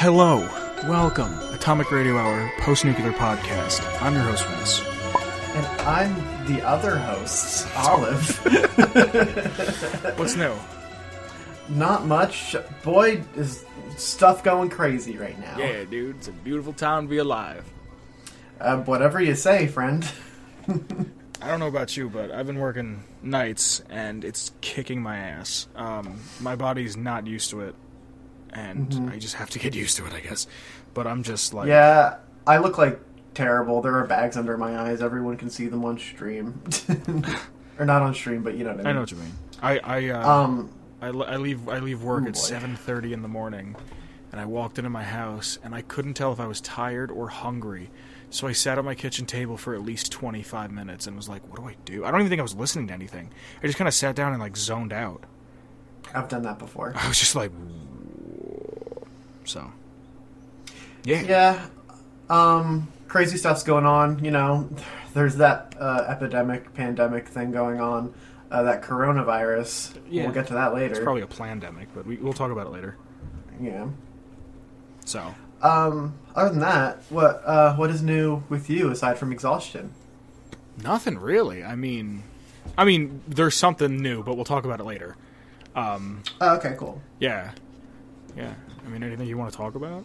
Hello, welcome, Atomic Radio Hour post nuclear podcast. I'm your host, Vince. And I'm the other host, Olive. What's new? Not much. Boy, is stuff going crazy right now. Yeah, dude, it's a beautiful time to be alive. Uh, whatever you say, friend. I don't know about you, but I've been working nights and it's kicking my ass. Um, my body's not used to it, and I just have to get used to it, I guess. But I'm just like, Yeah, I look like terrible. There are bags under my eyes. Everyone can see them on stream. or not on stream, but you know what I mean. I know what you mean. I I uh, Um, I, I leave I leave work Ooh, at seven thirty in the morning, and I walked into my house and I couldn't tell if I was tired or hungry. So I sat at my kitchen table for at least twenty five minutes and was like, "What do I do?" I don't even think I was listening to anything. I just kind of sat down and like zoned out. I've done that before. I was just like, so yeah, Yeah. Um, crazy stuff's going on. You know, there's that uh, epidemic, pandemic thing going on. Uh, that coronavirus. Yeah. We'll get to that later. it's probably a pandemic, but we, we'll talk about it later. yeah. So Um, other than that, what uh, what is new with you aside from exhaustion? nothing really. I mean, I mean, there's something new, but we'll talk about it later. Um, Oh, okay, cool. Yeah. Yeah. I mean, anything you want to talk about?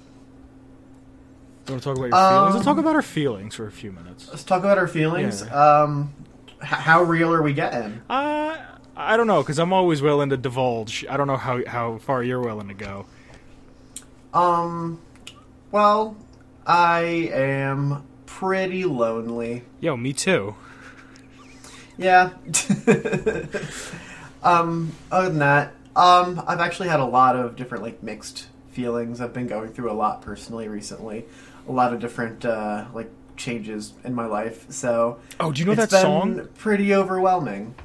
You want to talk about your Um, feelings? Let's talk about our feelings for a few minutes. Let's talk about our feelings. Yeah. Um, h- how real are we getting? Uh, I don't know, because I'm always willing to divulge. I don't know how, how far you're willing to go. Um, well, I am pretty lonely. Yo, me too. Yeah. um, other than that, um, I've actually had a lot of different like mixed feelings. I've been going through a lot personally recently. A lot of different uh, like changes in my life. So Oh, do you know it's that been song? Pretty overwhelming.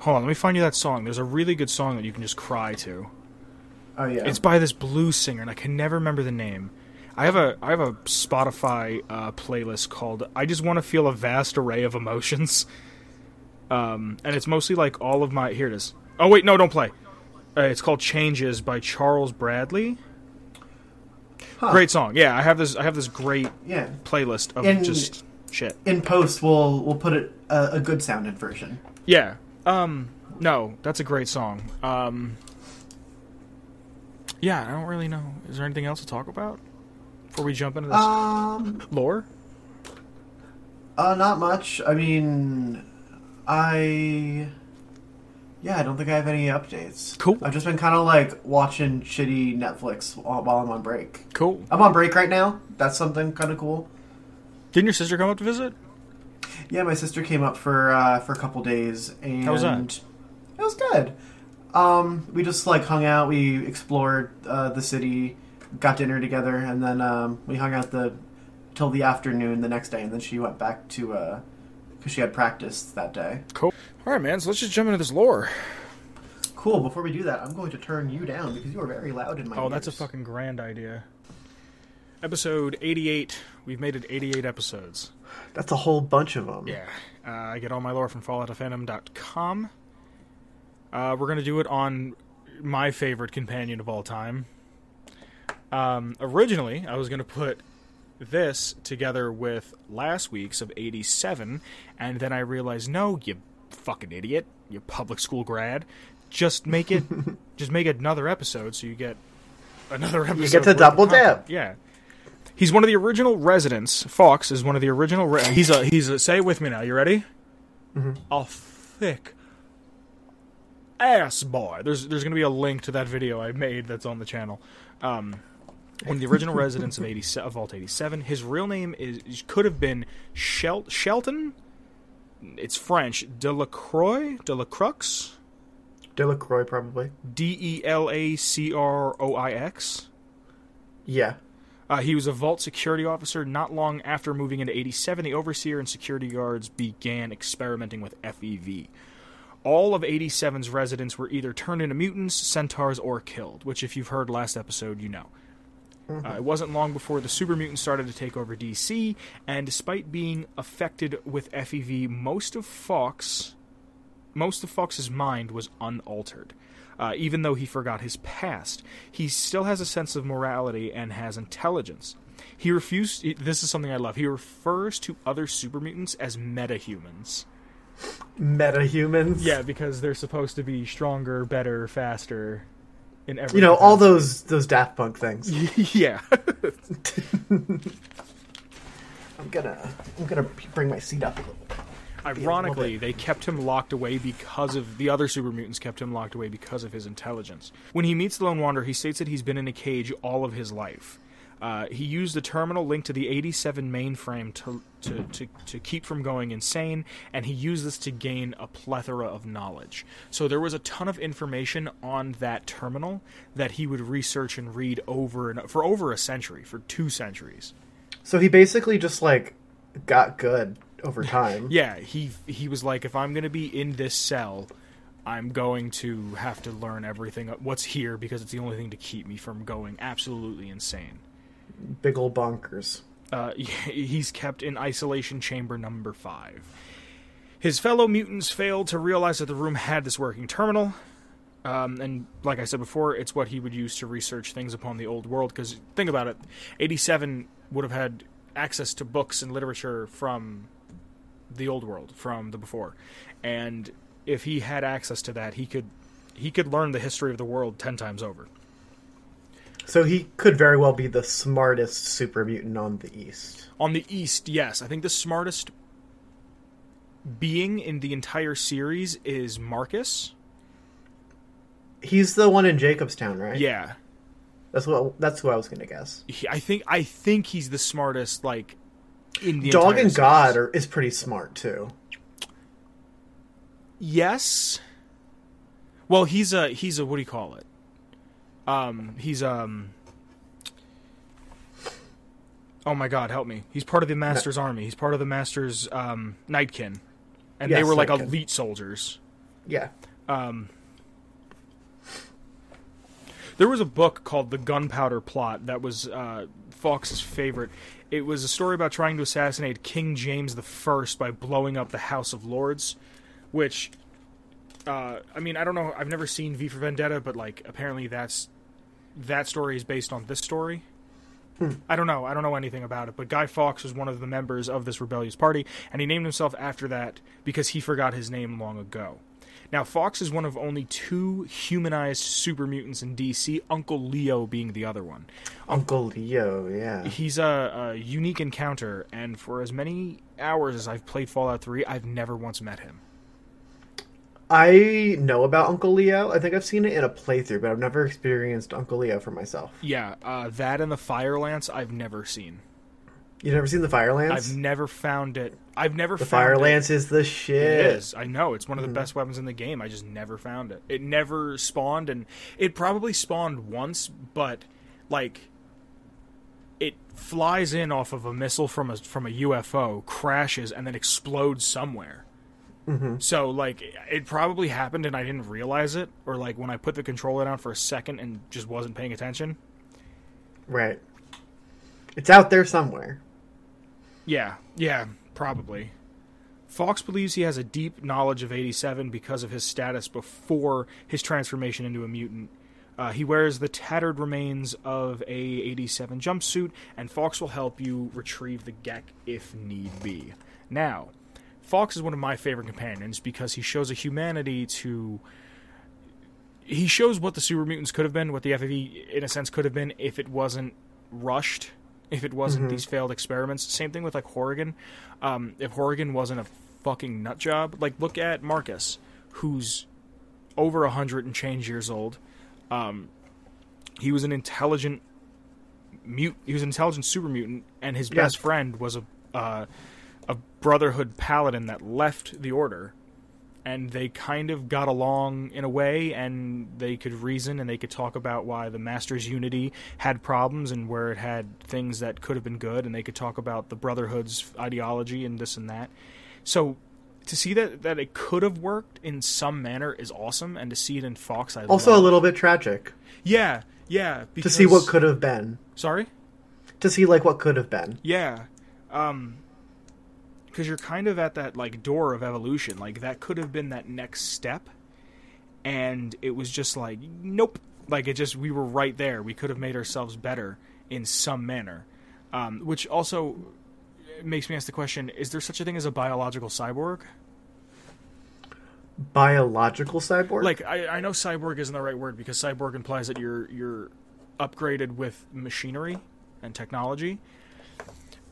Hold on, let me find you that song. There's a really good song that you can just cry to. Oh yeah. It's by this blues singer, and I can never remember the name. I have a I have a Spotify uh, playlist called "I Just Want to Feel a Vast Array of Emotions," um, and it's mostly like all of my. Here it is. Oh wait, no, don't play. Uh, it's called "Changes" by Charles Bradley. Huh. Great song. Yeah, I have this. I have this great yeah. playlist of In- just shit. In post, we'll we'll put it uh, a good sounded version. Yeah. Um. No, that's a great song. Um. Yeah, I don't really know. Is there anything else to talk about before we jump into this Um, lore? uh, not much. I mean, I. Yeah, I don't think I have any updates. Cool. I've just been kind of like watching shitty Netflix while, I'm on break. Cool. I'm on break right now. That's something kind of cool. Didn't your sister come up to visit? Yeah, my sister came up for uh, for a couple days, and How was that? It was good. Um, we just like hung out. We explored uh, the city, got dinner together, and then um, we hung out the till the afternoon the next day, and then she went back to because she had practice that day. Cool. All right, man. So let's just jump into this lore. Cool. Before we do that, I'm going to turn you down because you are very loud in my Oh, that's a fucking grand idea. Episode 88. We've made it 88 episodes. That's a whole bunch of them. Yeah. Uh, I get all my lore from fallout.fandom.com. Uh, we're going to do it on my favorite companion of all time. Um, originally, I was going to put this together with last week's of 87, and then I realized, no, you fucking idiot, you public school grad. Just make it, just make another episode so you get another episode. You get to double dip. Yeah. He's one of the original residents. Fox is one of the original. Re- he's a he's a. Say it with me now. You ready? A thick ass boy. There's there's gonna be a link to that video I made that's on the channel. Um, one of the original residents of eighty of Vault eighty seven. His real name is could have been Shel- Shelton. It's French. Delacroix. Delacroix. Delacroix, probably. D E L A C R O I X. Yeah. Uh, he was a vault security officer. Not long after moving into 87, the overseer and security guards began experimenting with FEV. All of 87's residents were either turned into mutants, centaurs, or killed, which, if you've heard last episode, you know. Uh, it wasn't long before the super mutants started to take over DC, and despite being affected with FEV, most of Fox, most of Fox's mind was unaltered. Uh, even though he forgot his past, he still has a sense of morality and has intelligence. He refused. This is something I love. He refers to other super mutants as metahumans. Metahumans. Yeah, because they're supposed to be stronger, better, faster. In every You know all those those Daft Punk things. yeah. I'm gonna I'm gonna bring my seat up a little. bit. Ironically, they kept him locked away because of the other super mutants kept him locked away because of his intelligence. When he meets the Lone Wanderer, he states that he's been in a cage all of his life. Uh, he used the terminal linked to the 87 mainframe to, to, to, to keep from going insane, and he used this to gain a plethora of knowledge. So there was a ton of information on that terminal that he would research and read over and for over a century, for two centuries. So he basically just like got good over time. Yeah, he he was like, if I'm going to be in this cell, I'm going to have to learn everything what's here because it's the only thing to keep me from going absolutely insane. Big ol' bonkers. Uh, he's kept in isolation chamber number five. His fellow mutants failed to realize that the room had this working terminal. Um, and like I said before, it's what he would use to research things upon the old world. Because think about it, 87 would have had access to books and literature from the old world, from the before. And if he had access to that, he could he could learn the history of the world ten times over. So he could very well be the smartest super mutant on the East. On the east, yes, I think the smartest being in the entire series is Marcus. He's the one in Jacobstown, right? Yeah, That's what that's who I was gonna guess. he, I think I think he's the smartest. Like in the Dog and series. God are, is pretty smart too. Yes. Well, he's a he's a what do you call it? Um, he's um. Oh my God, help me! He's part of the Master's army. He's part of the Master's um, Nightkin, and they were like Nightkin. elite soldiers. Yeah. Um, there was a book called The Gunpowder Plot that was uh, Fox's favorite. It was a story about trying to assassinate King James I by blowing up the House of Lords, which, uh, I mean, I don't know. I've never seen V for Vendetta, but like apparently that's that story is based on this story. Hmm. I don't know. I don't know anything about it, but Guy Fawkes was one of the members of this rebellious party, and he named himself after that because he forgot his name long ago. Now, Fox is one of only two humanized super mutants in DC, Uncle Leo being the other one. Um, Uncle Leo, yeah. He's a, a unique encounter, and for as many hours as I've played Fallout 3, I've never once met him. I know about Uncle Leo. I think I've seen it in a playthrough, but I've never experienced Uncle Leo for myself. Yeah, uh, that and the Fire Lance I've never seen. You've never seen the Fire Lance? I've never found it. I've never the found Fire. Lance is the shit. It is. I know. It's one of the best weapons in the game. I just never found it. It never spawned, and it probably spawned once, but like it flies in off of a missile from a from a UFO, crashes, and then explodes somewhere. So like it probably happened and I didn't realize it, or like when I put the controller down for a second and just wasn't paying attention. Right. It's out there somewhere. Yeah, yeah, probably. Fox believes he has a deep knowledge of 87 because of his status before his transformation into a mutant. Uh, he wears the tattered remains of a 87 jumpsuit, and Fox will help you retrieve the Gek if need be. Now, Fox is one of my favorite companions because he shows a humanity to. He shows what the super mutants could have been, what the FEV, in a sense, could have been if it wasn't rushed, if it wasn't these failed experiments. Same thing with like Horrigan. Um, if Horrigan wasn't a fucking nut job, like look at Marcus, who's over a hundred and change years old. Um, he was an intelligent mute. He was an intelligent super mutant, and his Yeah. best friend was a uh, a Brotherhood paladin that left the Order, and they kind of got along in a way, and they could reason and they could talk about why the Masters Unity had problems and where it had things that could have been good, and they could talk about the Brotherhood's ideology and this and that. So. To see that, that it could have worked in some manner is awesome, and to see it in Fox, I Also love. a little bit tragic Yeah, yeah. to see what could have been. Sorry. To see like what could have been. Yeah. Um. Because you're kind of at that like door of evolution. Like that could have been that next step, and it was just like nope. Like it just we were right there. We could have made ourselves better in some manner. Um, which also makes me ask the question is there such a thing as a biological cyborg? Biological cyborg. like I, I know cyborg isn't the right word because cyborg implies that you're you're upgraded with machinery and technology.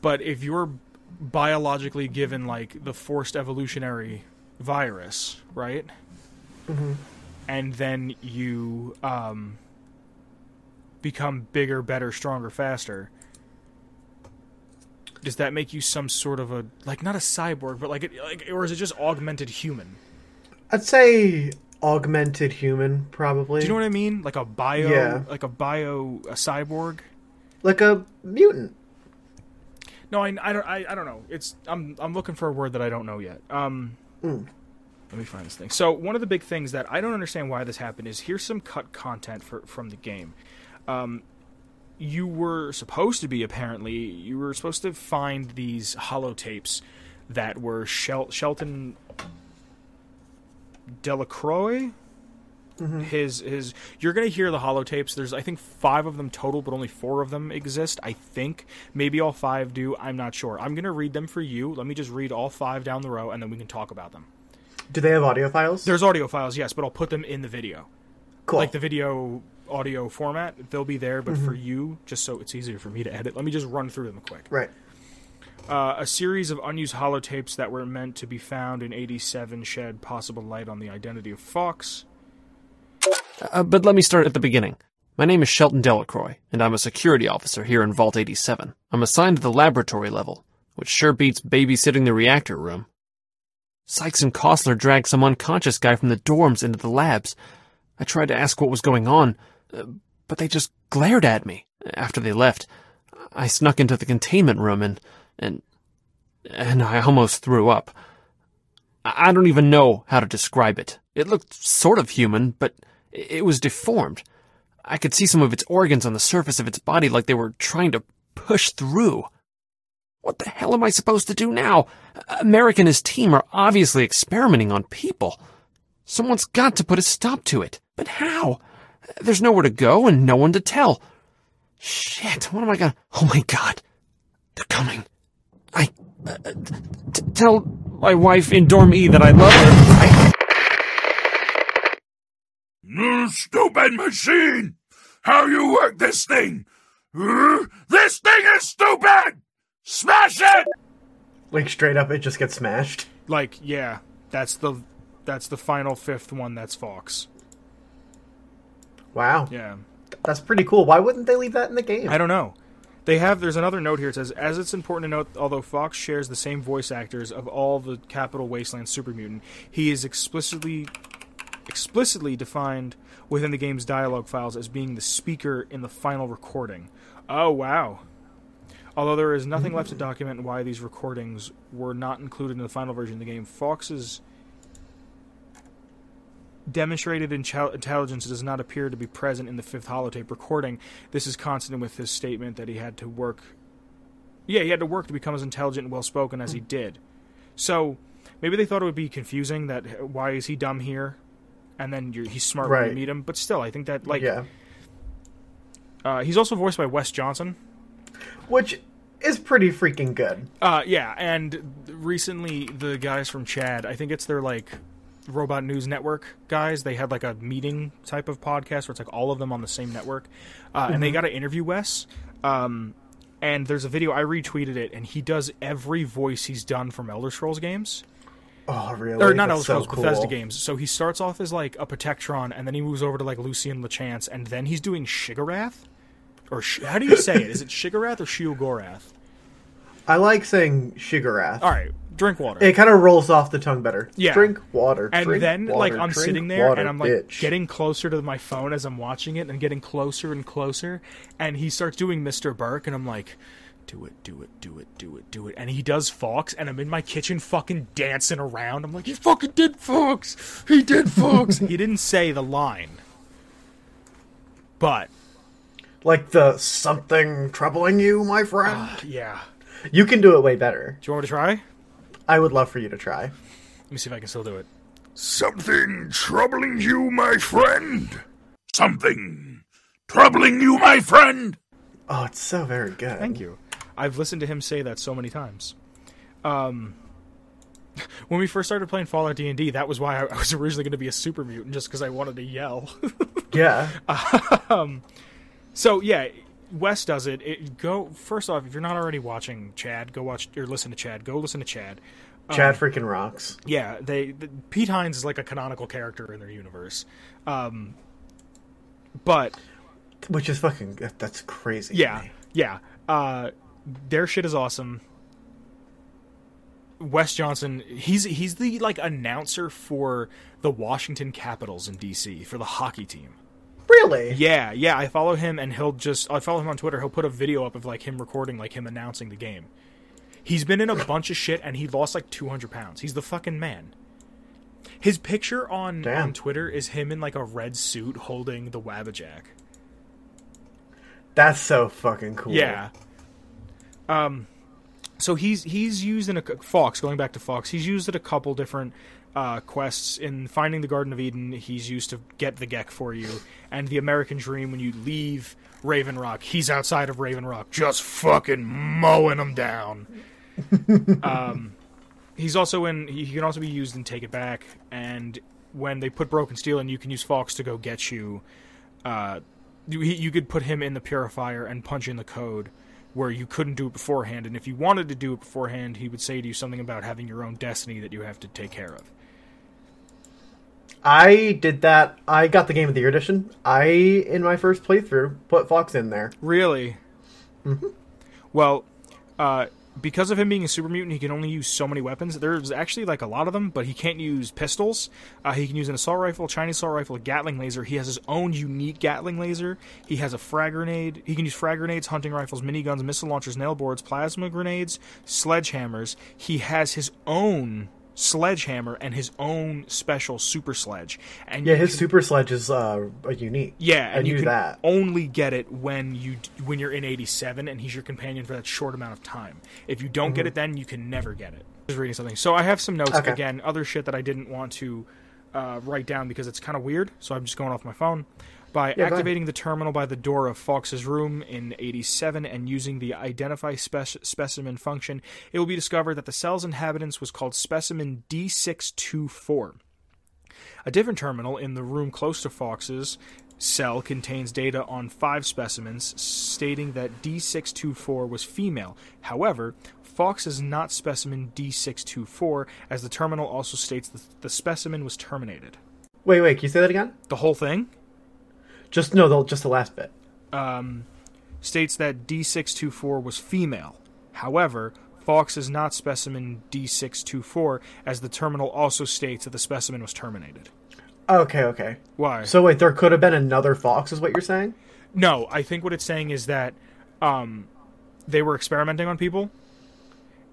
But if you're biologically given like the forced evolutionary virus right and then you um, become bigger better stronger faster does that make you some sort of a like not a cyborg but like, it, like or is it just augmented human I'd say augmented human, probably. Do you know what I mean? Like a bio, Yeah. like a bio, a cyborg. like a mutant. No, I, I don't, I, I don't know. It's I'm, I'm looking for a word that I don't know yet. Um, let me find this thing. So one of the big things that I don't understand why this happened is here's some cut content for from the game. Um, you were supposed to be apparently you were supposed to find these holotapes that were Shel- Shelton Delacroix. His his you're gonna hear the holotapes. There's I think five of them total, but only four of them exist. I think maybe all five do. I'm not sure. I'm gonna read them for you. Let me just read all five down the row, and then we can talk about them. Do they have audio files? There's audio files, yes, but I'll put them in the video, cool. like the video audio format. They'll be there, but for you, just so it's easier for me to edit, let me just run through them quick. right. Uh, a series of unused holotapes that were meant to be found in 87 shed possible light on the identity of Fox. Uh, but let me start at the beginning. My name is Shelton Delacroix, and I'm a security officer here in Vault 87. I'm assigned to the laboratory level, which sure beats babysitting the reactor room. Sykes and Kostler dragged some unconscious guy from the dorms into the labs. I tried to ask what was going on, uh, but they just glared at me. After they left, I snuck into the containment room and, and, and I almost threw up. I I don't even know how to describe it. It looked sort of human, but it was deformed. I could see some of its organs on the surface of its body like they were trying to push through. What the hell am I supposed to do now? America and his team are obviously experimenting on people. Someone's got to put a stop to it. But how? There's nowhere to go and no one to tell. Shit, what am I gonna. Oh my god. They're coming. I. Uh, t- tell my wife in Dorm E that I love her. I. Mm, Stupid machine! How you work this thing? This thing is stupid! Smash it! Like straight up, it just gets smashed. Like, yeah, that's the that's the final fifth one. That's Fox. Wow, Yeah, that's pretty cool. Why wouldn't they leave that in the game? I don't know. They have. There's another note here. It says, as it's important to note, although Fox shares the same voice actors of all the Capital Wasteland super mutant, he is explicitly explicitly defined within the game's dialogue files as being the speaker in the final recording. Oh wow. Although there is nothing left to document why these recordings were not included in the final version of the game, Fox's demonstrated intel- intelligence does not appear to be present in the fifth holotape recording. This is consonant with his statement that he had to work. Yeah, he had to work to become as intelligent and well spoken as he hmm. did. So maybe they thought it would be confusing that why is he dumb here, and then you're, he's smart when you meet him. But still, I think that like yeah, uh, he's also voiced by Wes Johnson. which is pretty freaking good. Uh, yeah, and recently the guys from Chad, I think it's their like Robot News Network guys. They had like a meeting type of podcast where it's like all of them on the same network, uh, and they got to interview Wes. Um, and there's a video I retweeted it, and he does every voice he's done from Elder Scrolls games, Oh, really? or not Elder so Scrolls, Bethesda cool. games. So he starts off as like a Protectron, and then he moves over to like Lucian Lachance, and then he's doing Shigarath. Or sh- how do you say it? Is it Shigarath or Shiogorath? I like saying Shigarath. All right, drink water. It kind of rolls off the tongue better. Yeah. Drink water. and drink then water, like I'm sitting there water, and I'm like bitch. getting closer to my phone as I'm watching it and getting closer and closer and he starts doing Mr. Burke and I'm like do it do it do it do it do it and he does Fox and I'm in my kitchen fucking dancing around I'm like he fucking did Fox he did Fox he didn't say the line but like the something troubling you, my friend. Ah, yeah you can do it way better. do you want me to try I would love for you to try. Let me see if I can still do it Something troubling you, my friend? Something troubling you, my friend? Oh, it's so very good. Thank you. I've listened to him say that so many times. Um, when we first started playing Fallout D and D, that was why I, was originally going to be a super mutant, just because I wanted to yell. Yeah. so yeah, Wes does it. it. Go first off, if you're not already watching Chad, go watch or listen to Chad. Go listen to Chad. Chad freaking rocks. Yeah, they the, Pete Hines is like a canonical character in their universe. Um, but Which is fucking. That's crazy. yeah, yeah, uh, their shit is awesome. Wes Johnson, he's he's the like announcer for the Washington Capitals in DC for the hockey team. Really? Yeah, yeah, I follow him and he'll just I follow him on Twitter. He'll put a video up of like him recording like him announcing the game. He's been in a bunch of shit and he lost like 200 pounds. He's the fucking man. His picture on Damn. on Twitter is him in like a red suit holding the Wabbajack. That's so fucking cool. Yeah. Um, so he's he's used in a Fox. Going back to Fox, he's used at a couple different uh, quests in Finding the Garden of Eden. He's used to get the Gek for you, and the American Dream. When you leave Raven Rock, he's outside of Raven Rock, just fucking mowing them down. um, he's also in. He can also be used in Take It Back, and when they put Broken Steel in, you can use Fox to go get you. Uh, you, you could put him in the purifier and punch in the code where you couldn't do it beforehand and if you wanted to do it beforehand he would say to you something about having your own destiny that you have to take care of I did that. I got the game of the year edition. I, in my first playthrough, put Fox in there. really well uh, because of him being a super mutant he can only use so many weapons. There's actually like a lot of them but he can't use pistols. Uh, he can use an assault rifle chinese assault rifle a gatling laser. He has his own unique gatling laser. He has a frag grenade. He can use frag grenades hunting rifles miniguns missile launchers nail boards plasma grenades sledgehammers. He has his own sledgehammer and his own special super sledge and Yeah, his can- super sledge is uh, unique. yeah, I and you can that. only get it when you when you're in 87 and he's your companion for that short amount of time. If you don't get it then, you can never get it. Just reading something. So I have some notes Okay. again, other shit that I didn't want to uh, write down because it's kind of weird. So I'm just going off my phone. By ahead. activating the terminal by the door of Fox's room in 87 and using the identify spec- specimen function, it will be discovered that the cell's inhabitants was called specimen D624. A different terminal in the room close to Fox's cell contains data on five specimens, stating that D624 was female. However, Fox is not specimen D624, as the terminal also states that the specimen was terminated. Wait, wait, can you say that again? The whole thing Just no, the, just the last bit. states that D624 was female. However, Fox is not specimen D624, as the terminal also states that the specimen was terminated. Okay, okay. Why? So wait, there could have been another Fox, is what you're saying? No, I think what it's saying is that um, they were experimenting on people,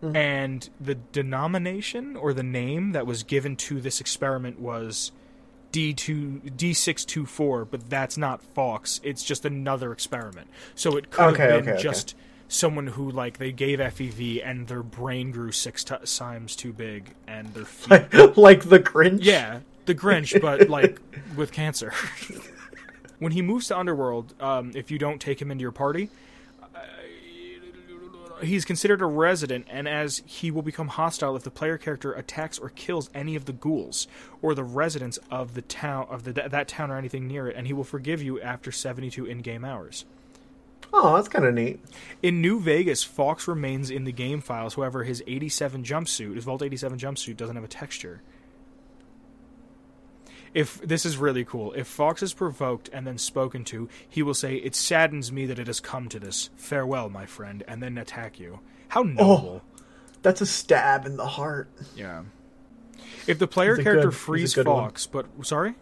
and the denomination or the name that was given to this experiment was D two D six two four, but that's not Fox. It's just another experiment. So it could Okay, have been okay, okay. just someone who like they gave FEV and their brain grew six t- times too big and their feet. like the Grinch. Yeah, the Grinch, but like with cancer. when he moves to Underworld, um, if you don't take him into your party, he's considered a resident, and as he will become hostile if the player character attacks or kills any of the ghouls or the residents of the town of the that town or anything near it, and he will forgive you after seventy-two in-game hours. Oh, that's kind of neat. In New Vegas, Fox remains in the game files. However, his 87 jumpsuit, his Vault 87 jumpsuit, doesn't have a texture. If this is really cool, if Fox is provoked and then spoken to, he will say, "It saddens me that it has come to this. Farewell, my friend," and then attack you. How noble! That's a stab in the heart. Yeah. If the player character good- frees good one. Fox, but sorry,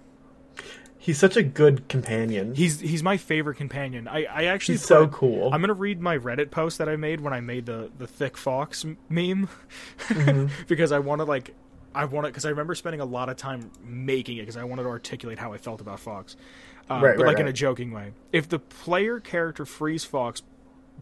He's such a good companion. he's he's my favorite companion. I I actually He's so cool. I'm gonna read my Reddit post that I made when I made the the thick fox m- meme Mm-hmm. because I want to like I want to because I remember spending a lot of time making it because I wanted to articulate how I felt about Fox, uh, Right, but right, like in a joking way. If the player character frees Fox,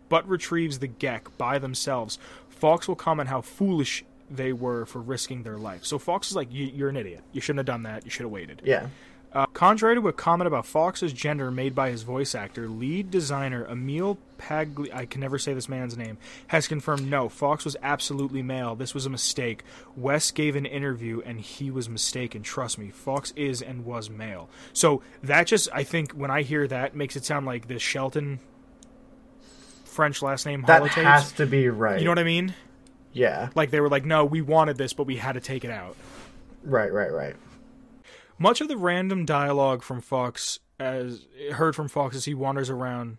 but retrieves the Gek by themselves, Fox will comment how foolish they were for risking their life. So Fox is like, "You- "You're an idiot. You shouldn't have done that. You should have waited." Yeah. Uh, contrary to a comment about Fox's gender made by his voice actor, lead designer Emil Pagli I can never say this man's name has confirmed no, Fox was absolutely male. This was a mistake. Wes gave an interview and he was mistaken. Trust me, Fox is and was male. So that just I think when I hear that makes it sound like this Shelton French last name That holotapes. has to be right. You know what I mean? Yeah. Like they were like, no, we wanted this, but we had to take it out. Right, right, right. Much of the random dialogue from Fox, as heard from Fox as he wanders around,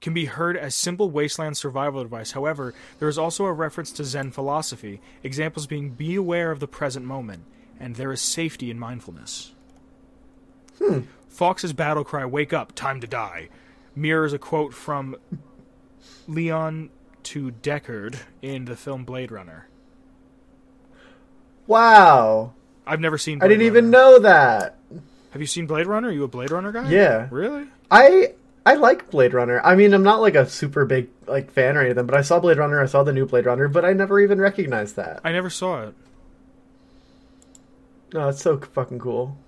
can be heard as simple wasteland survival advice. However, there is also a reference to Zen philosophy, examples being be aware of the present moment, and there is safety in mindfulness. Hmm. Fox's battle cry, wake up, time to die, mirrors a quote from Leon to Deckard in the film Blade Runner. Wow. I've never seen I didn't even know that. Have you seen Blade Runner? Are you a Blade Runner guy? Yeah. Really? I I like Blade Runner. I mean, I'm not like a super big like fan or anything, but I saw Blade Runner, I saw the new Blade Runner, but I never even recognized that. I never saw it. No, it's so fucking cool.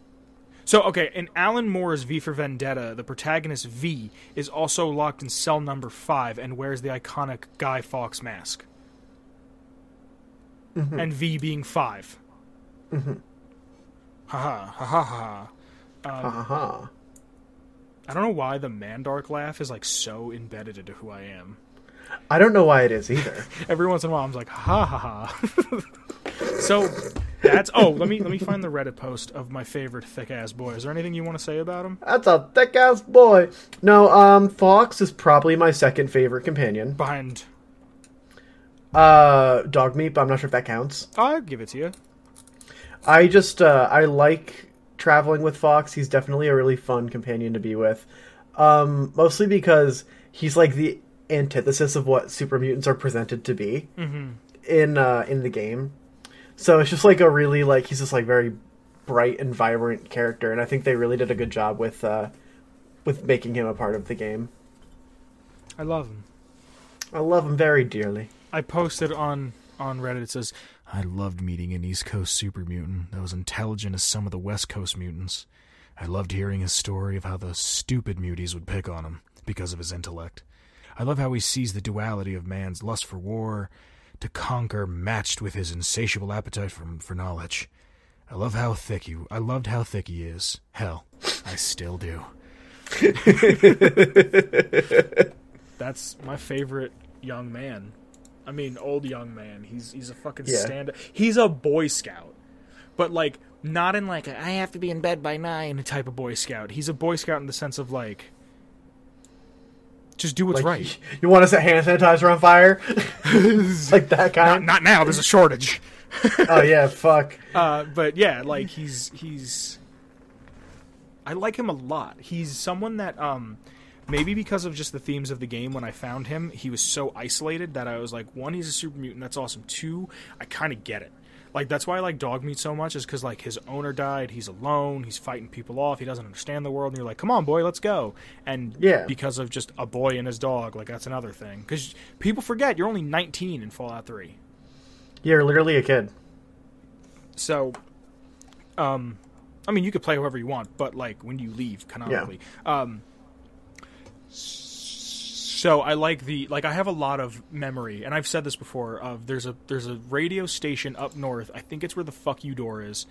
So, okay, in Alan Moore's V for Vendetta, the protagonist V is also locked in cell number 5 and wears the iconic Guy Fawkes mask. Mm-hmm. And V being 5. Mm-hmm. Ha ha ha ha ha. Haha. I don't know why the Mandark laugh is like so embedded into who I am. I don't know why it is either. Every once in a while, I'm like, ha ha ha. so that's oh, let me let me find the Reddit post of my favorite thick ass boy. Is there anything you want to say about him? That's a thick ass boy. No, um, Fox is probably my second favorite companion. Behind, Uh, dog meat, but I'm not sure if that counts. I'll give it to you. I just uh, I like traveling with Fox. He's definitely a really fun companion to be with. Um, mostly because he's like the antithesis of what super mutants are presented to be in uh, in the game. So it's just like a really like he's just like very bright and vibrant character, and I think they really did a good job with uh, with making him a part of the game. I love him. I love him very dearly. I posted on on Reddit. It says, "I loved meeting an East Coast super mutant that was intelligent as some of the West Coast mutants. I loved hearing his story of how the stupid muties would pick on him because of his intellect. I love how he sees the duality of man's lust for war to conquer, matched with his insatiable appetite for for knowledge. I love how thick he. I loved how thick he is. Hell, I still do." That's my favorite young man. I mean, old young man. He's he's a fucking Yeah. stand. Up. He's a boy scout, but like not in like a, I have to be in bed by nine type of boy scout. He's a boy scout in the sense of like just do what's Like, right. You want to set hand sanitizer on fire? like that Not, kind? not now. There's a shortage. oh yeah, fuck. Uh, but yeah, like he's he's. I like him a lot. He's someone that um maybe because of just the themes of the game when I found him, he was so isolated that I was like, one, he's a super mutant, that's awesome. Two, I kind of get it. Like that's why I like dog meat so much is because like his owner died, he's alone, he's fighting people off, he doesn't understand the world, and you're like, come on, boy, let's go. And Yeah. because of just a boy and his dog, like that's another thing. Because people forget you're only 19 in Fallout 3. You're literally a kid. So, um, I mean, you could play whoever you want, but like when you leave, canonically. Um, so I like the like I have a lot of memory, and I've said this before. Of there's a there's a radio station up north. I think it's where the fuck you door is.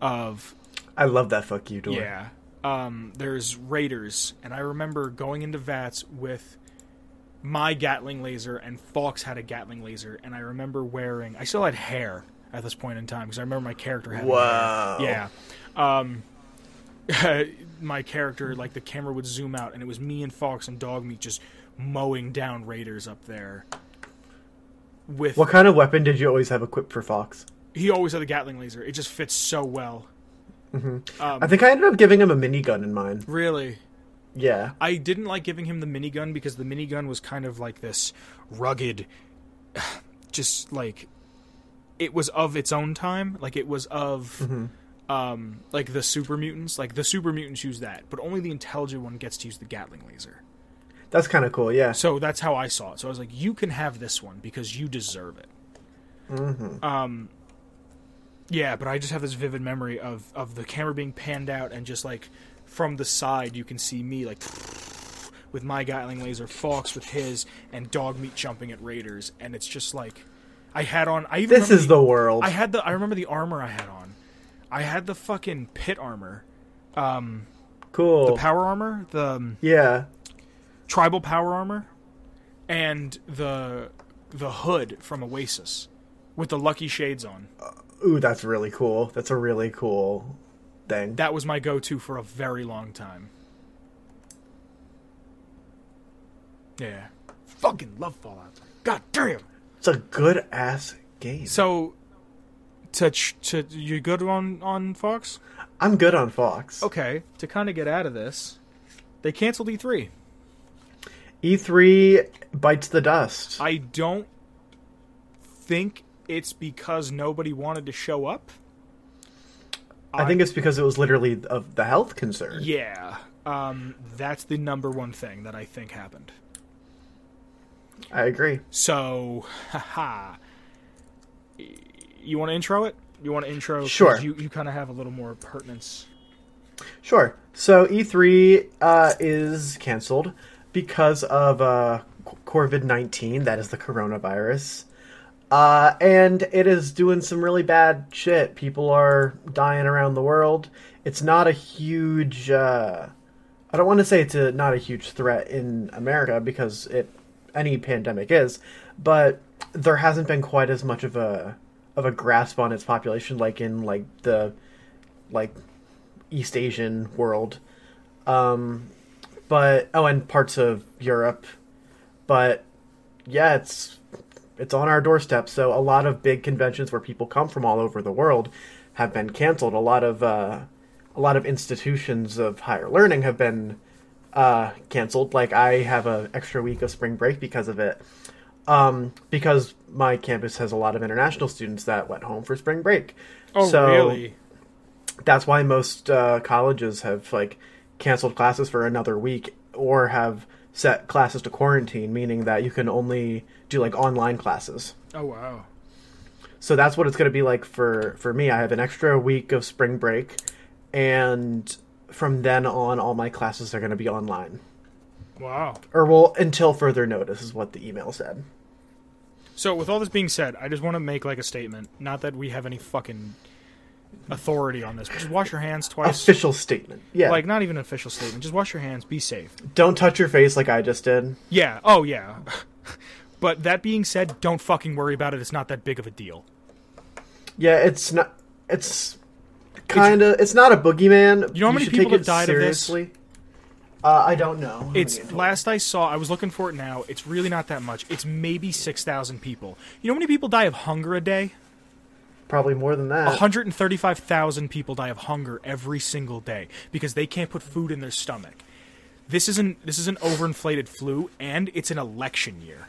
Of I love that fuck you door. yeah. Um, there's raiders, and I remember going into VATS with my Gatling laser, and Fox had a Gatling laser, and I remember wearing. I still had hair at this point in time because I remember my character had Wow. Yeah. Um, my character, like the camera would zoom out, and it was me and Fox and Dogmeat just mowing down raiders up there. With What kind of weapon did you always have equipped for Fox? he always had a Gatling laser. It just fits so well. Mm-hmm. Um, I think I ended up giving him a minigun in mine. Really. Yeah. I didn't like giving him the minigun because the minigun was kind of like this rugged, just like it was of its own time. Like it was of, mm-hmm. Um, like the super mutants. Like the super mutants use that, but only the intelligent one gets to use the Gatling laser. That's kind of cool, yeah. So that's how I saw it. So I was like, you can have this one because you deserve it. Um, yeah, but I just have this vivid memory of of the camera being panned out and just like from the side you can see me like with my Gatling laser, Fox with his, and dog meat jumping at raiders, and it's just like I had on. I even This is the world. I had the. I remember the armor I had on. I had the fucking pit armor, um, cool. the power armor, the um, yeah. tribal power armor, and the the hood from Oasis with the lucky shades on. Ooh, that's really cool. That's a really cool thing. That was my go-to for a very long time. Yeah, fucking love Fallout. God damn. It's a good ass game. So, to to you good on on Fox? I'm good on Fox. Okay, to kind of get out of this, they canceled E E3. E3 bites the dust. I don't think it's because nobody wanted to show up. I think it's because it was literally of the health concern. Yeah, um, that's the number one thing that I think happened. I agree. So, haha. You want to intro it? You want to intro? Sure. You you kind of have a little more pertinence. Sure. So E3 uh, is canceled because of uh, COVID 19, that is the coronavirus. Uh, and it is doing some really bad shit. People are dying around the world. It's not a huge. Uh, I don't want to say it's a, not a huge threat in America because it any pandemic is, but there hasn't been quite as much of a of a grasp on its population like in like the like East Asian world. Um, but oh, and parts of Europe. But yeah, it's it's on our doorstep. So a lot of big conventions where people come from all over the world have been canceled. A lot of uh, a lot of institutions of higher learning have been uh, canceled. Like I have an extra week of spring break because of it. Um, because my campus has a lot of international students that went home for spring break. Oh, So- really? that's why most uh, colleges have like canceled classes for another week or have set classes to quarantine meaning that you can only do like online classes Oh wow. so that's what it's going to be like for for me i have an extra week of spring break and from then on all my classes are going to be online Wow. or well until further notice is what the email said So, with all this being said, I just want to make like a statement. Not that we have any fucking authority on this, just wash your hands twice. official statement yeah Like, not even an official statement. Just wash your hands. Be safe. don't touch your face like i just did Yeah. Oh, yeah. but that being said, don't fucking worry about it. It's not that big of a deal. yeah it's not it's kind of it's, not a boogeyman You know how many people have died of this? Uh, I don't know. It's last I saw. I was looking for it now. It's really not that much. It's maybe six thousand people. You know how many people die of hunger a day? probably more than that. 135,000 people die of hunger every single day because they can't put food in their stomach. This isn't this is an overinflated flu and it's an election year.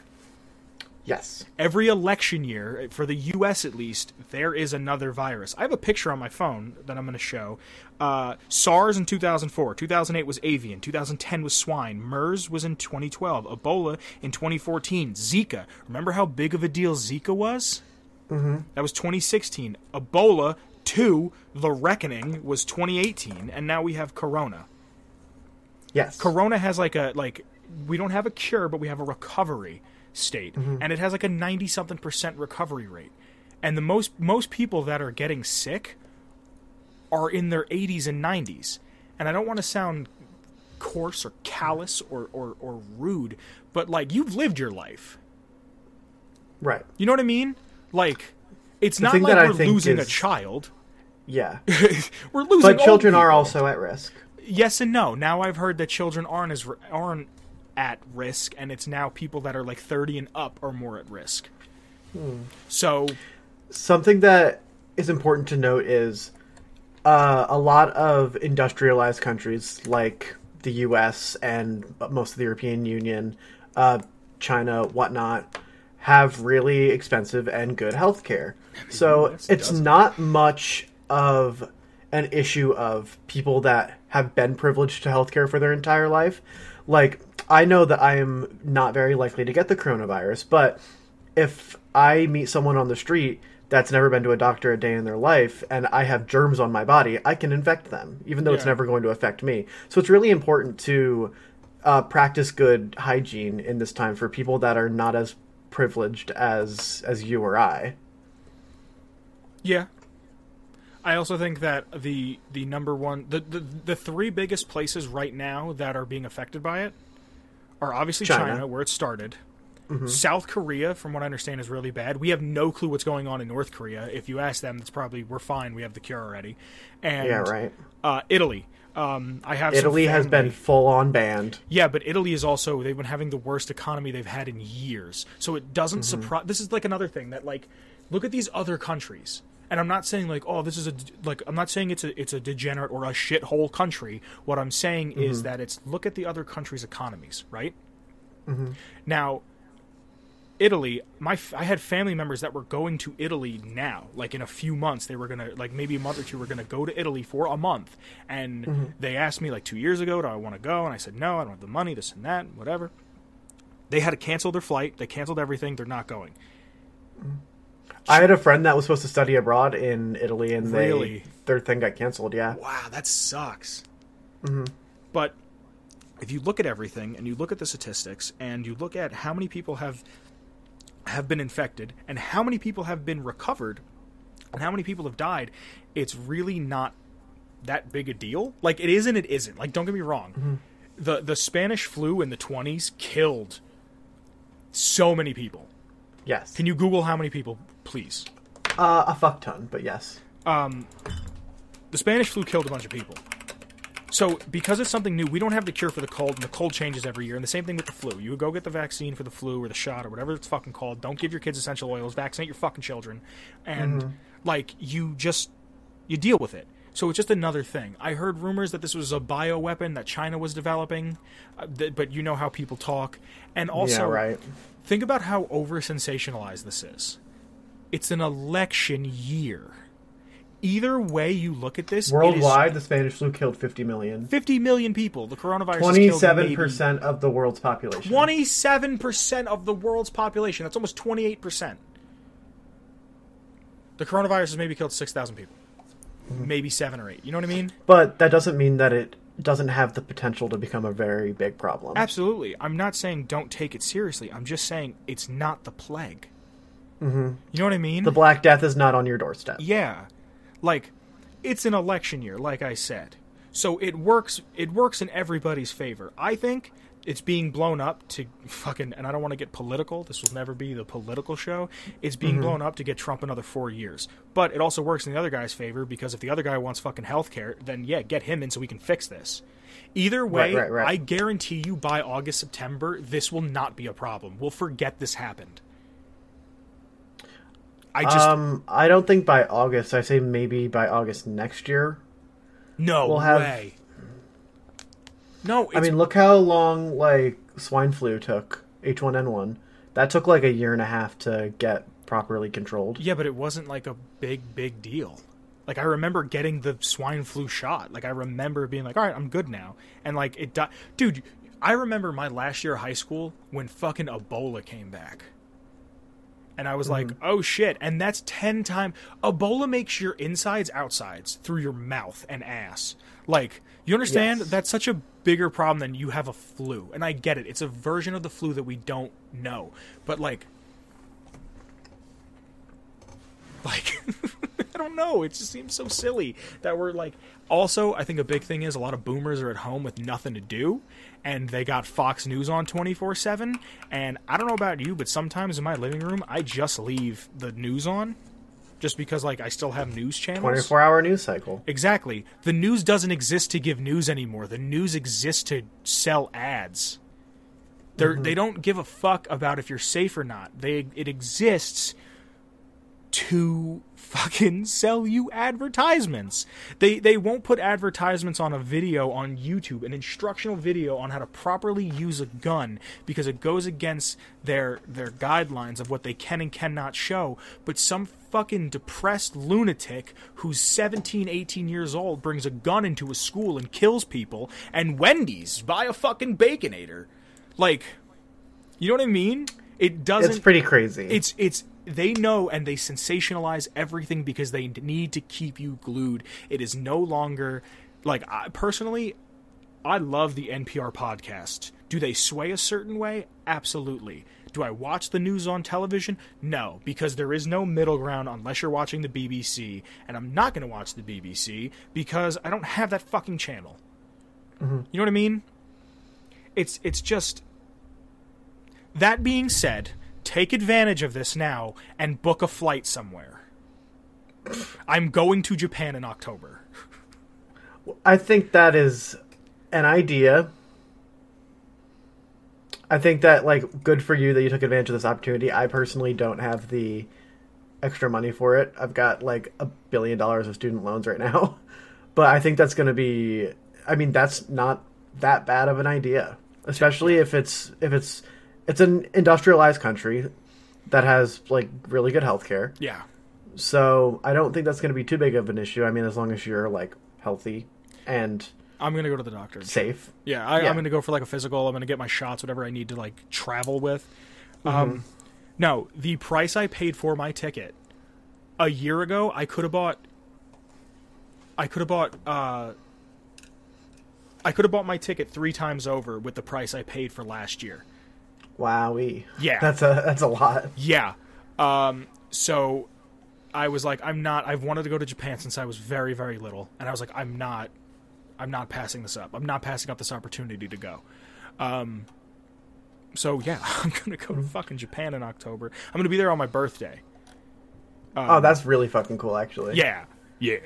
Yes. Every election year, for the US at least, there is another virus. I have a picture on my phone that I'm going to show. Uh, SARS in 2004, 2008 was avian, 2010 was swine, MERS was in 2012, Ebola in 2014, Zika. Remember how big of a deal Zika was? Mm-hmm. That was 2016. Ebola 2, The Reckoning, was 2018, and now we have Corona. Yes. Corona has like a like we don't have a cure, but we have a recovery state, mm-hmm. and it has like a ninety something percent recovery rate. And the most most people that are getting sick are in their eighties and nineties. And I don't want to sound coarse or callous or, or, or rude, but like you've lived your life. Right. You know what I mean? Like it's not like we're losing a child. Yeah. we're losing But children are also at risk. yes and no. Now I've heard that children aren't as aren't at risk, and it's now people that are like thirty and up are more at risk. So Something that is important to note is uh, a lot of industrialized countries like the U.S. and most of the European Union, uh, China, whatnot, have really expensive and good health care. So it's doesn't. not much of an issue of people that have been privileged to healthcare for their entire life. Like, I know that I am not very likely to get the coronavirus, but if I meet someone on the street that's never been to a doctor a day in their life and I have germs on my body, I can infect them, even though it's never going to affect me. So it's really important to uh, practice good hygiene in this time for people that are not as privileged as as you or I. Yeah. I also think that the the number one the, the the three biggest places right now that are being affected by it are obviously China, China. where it started. South Korea, from what I understand, is really bad. We have no clue what's going on in North Korea. If you ask them, it's probably we're fine. We have the cure already. And Yeah, right. Uh, Italy. Um, I have Italy has been full on banned. yeah, but Italy is also they've been having the worst economy they've had in years. So it doesn't Mm-hmm. surprise. This is like another thing that like look at these other countries. And I'm not saying like oh this is a like I'm not saying it's a it's a degenerate or a shithole country. What I'm saying Mm-hmm. is that it's look at the other countries' economies, right? Mm-hmm. Now, Italy, my I had family members that were going to Italy now, like in a few months. They were gonna like maybe a month or two. Were gonna go to Italy for a month, and Mm-hmm. they asked me like two years ago, "Do I want to go?" And I said, "No, I don't have the money. This and that, whatever." They had to cancel their flight. They canceled everything. They're not going. I had a friend that was supposed to study abroad in Italy, and they Really? their thing got canceled. Yeah, Wow, that sucks. Mm-hmm. But if you look at everything and you look at the statistics and you look at how many people have have been infected and how many people have been recovered and how many people have died, it's really not that big a deal. Like it is and it isn't. Like don't get me wrong. Mm-hmm. The the Spanish flu in the 20s killed so many people. yes, Can you Google how many people, please? uh, a fuck ton, but yes. the Spanish flu killed a bunch of people. So, because it's something new, we don't have the cure for the cold, and the cold changes every year. And the same thing with the flu. You go get the vaccine for the flu or the shot or whatever it's fucking called. Don't give your kids essential oils. Vaccinate your fucking children, and like you just you deal with it. So it's just another thing. I heard rumors that this was a bioweapon that China was developing, uh, th- but you know how people talk. And also, yeah, right. think about how over sensationalized this is. It's an election year. Either way you look at this, is Worldwide, the Spanish flu killed 50 million. 50 million people. The coronavirus has killed Twenty-seven maybe percent of the world's population. 27% of the world's population. That's almost 28%. The coronavirus has maybe killed 6,000 people. Mm-hmm. Maybe 7 or 8. You know what I mean? But that doesn't mean that it doesn't have the potential to become a very big problem. Absolutely. I'm not saying don't take it seriously. I'm just saying it's not the plague. Mm-hmm. You know what I mean? The Black Death is not on your doorstep. Yeah. Like it's an election year, like I said. So it works it works in everybody's favor. I think it's being blown up to fucking and I don't want to get political. This will never be the political show. It's being blown up to get Trump another 4 years. But it also works in the other guy's favor because if the other guy wants fucking health care, then yeah, get him in so we can fix this. Either way, Right, right, right. I guarantee you by August September this will not be a problem. We'll forget this happened. I just um, I don't think by August. I say maybe by August next year. no we'll have- way. No, it's I mean, look how long like swine flu took H1N1. That took like a year and a half to get properly controlled. Yeah, but it wasn't like a big, big deal. Like I remember getting the swine flu shot. Like I remember being like, "All right, I'm good now," and like it, dude. I remember my last year of high school when fucking Ebola came back, and I was mm-hmm. like, "Oh shit!" And that's ten times. Ebola makes your insides outsides through your mouth and ass. Like you understand? Yes. That's such a bigger problem than you have a flu, and I get it. It's a version of the flu that we don't know, but like like I don't know. It just seems so silly that we're like. Also, I think a big thing is a lot of boomers are at home with nothing to do, and they got Fox News on twenty four seven. And I don't know about you, but sometimes in my living room, I just leave the news on, just because like I still have news channels. 24 hour news cycle. Exactly. The news doesn't exist to give news anymore. The news exists to sell ads. They're, mm-hmm. They don't give a fuck about if you're safe or not. They it exists to fucking sell you advertisements. They they won't put advertisements on a video on YouTube, an instructional video on how to properly use a gun because it goes against their their guidelines of what they can and cannot show. But some fucking depressed lunatic who's 17, 18 years old brings a gun into a school and kills people and Wendy's buy a fucking baconator. Like you know what I mean? It doesn't It's pretty crazy. it's it's they know and they sensationalize everything because they need to keep you glued. It is no longer like I, personally I love the NPR podcast. Do they sway a certain way? Absolutely. Do I watch the news on television? No, because there is no middle ground unless you're watching the BBC, and I'm not going to watch the BBC because I don't have that fucking channel. Mm-hmm. You know what I mean? It's it's just that being said, take advantage of this now and book a flight somewhere. I'm going to Japan in October. I think that is an idea. I think that like good for you that you took advantage of this opportunity. I personally don't have the extra money for it. I've got like a billion dollars of student loans right now. But I think that's going to be I mean that's not that bad of an idea, especially if it's if it's it's an industrialized country that has like really good healthcare. Yeah. So, I don't think that's going to be too big of an issue. I mean, as long as you're like healthy and I'm going to go to the doctor. safe. Yeah, I, Yeah. Going to go for like a physical. I'm going to get my shots, whatever I need to like travel with. Mm-hmm. Um, no, the price I paid for my ticket a year ago, I could have bought. I could have bought. Uh, I could have bought my ticket three times over with the price I paid for last year. Wowie. Yeah. That's a that's a lot. Yeah. Um, so I was like, I'm not. I've wanted to go to Japan since I was very, very little, and I was like, I'm not. I'm not passing this up. I'm not passing up this opportunity to go. Um, so yeah, I'm gonna go to fucking Japan in October. I'm gonna be there on my birthday. oh, that's really fucking cool actually. Yeah, yeah.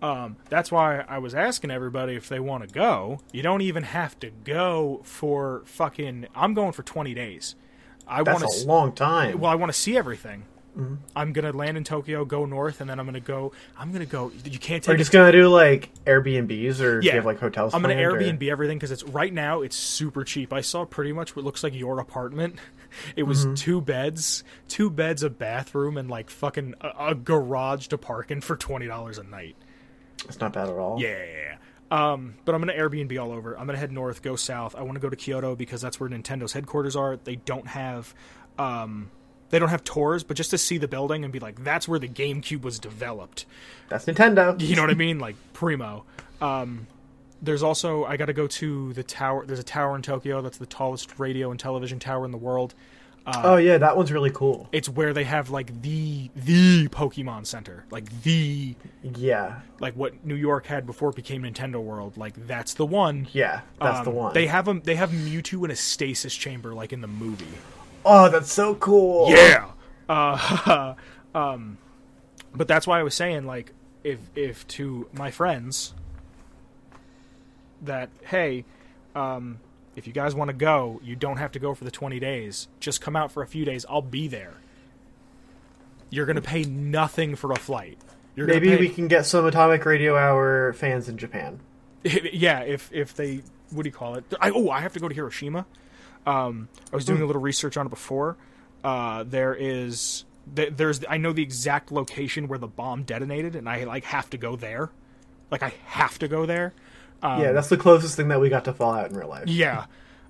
Um, that's why I was asking everybody if they want to go. You don't even have to go for fucking. I'm going for 20 days. I That's want a long time. Well, I want to see everything. Mm-hmm. I'm gonna land in Tokyo, go north, and then I'm gonna go. I'm gonna go. You can't Are take. you just gonna do like Airbnbs or do yeah, you have like hotels? I'm gonna planned, or- Airbnb everything because it's right now. It's super cheap. I saw pretty much what looks like your apartment. It was Mm-hmm. two beds, two beds, a bathroom, and like fucking a, a garage to park in for twenty dollars a night. It's not bad at all. Yeah. Um, but I'm gonna Airbnb all over. I'm gonna head north, go south. I want to go to Kyoto because that's where Nintendo's headquarters are. They don't have, um, they don't have tours, but just to see the building and be like, that's where the GameCube was developed. That's Nintendo. You know what I mean? Like primo. Um, there's also I got to go to the tower. There's a tower in Tokyo that's the tallest radio and television tower in the world. oh yeah, that one's really cool. It's where they have like the the Pokemon Center, like the Yeah, like what New York had before it became Nintendo World. Like that's the one. yeah, that's Um, the one. They have them. They have Mewtwo in a stasis chamber, like in the movie. oh, that's so cool. Yeah. Uh, um, but that's why I was saying, like, if if to my friends that hey, um, if you guys want to go, you don't have to go for the twenty days. Just come out for a few days. I'll be there. You're gonna pay nothing for a flight. You're Maybe pay- we can get some Atomic Radio Hour fans in Japan. yeah, if if they what do you call it? I, oh, I have to go to Hiroshima. Um, I was doing a little research on it before. Uh, there is there's I know the exact location where the bomb detonated, and I like have to go there. Like I have to go there. Um, yeah, that's the closest thing that we got to Fallout in real life. Yeah.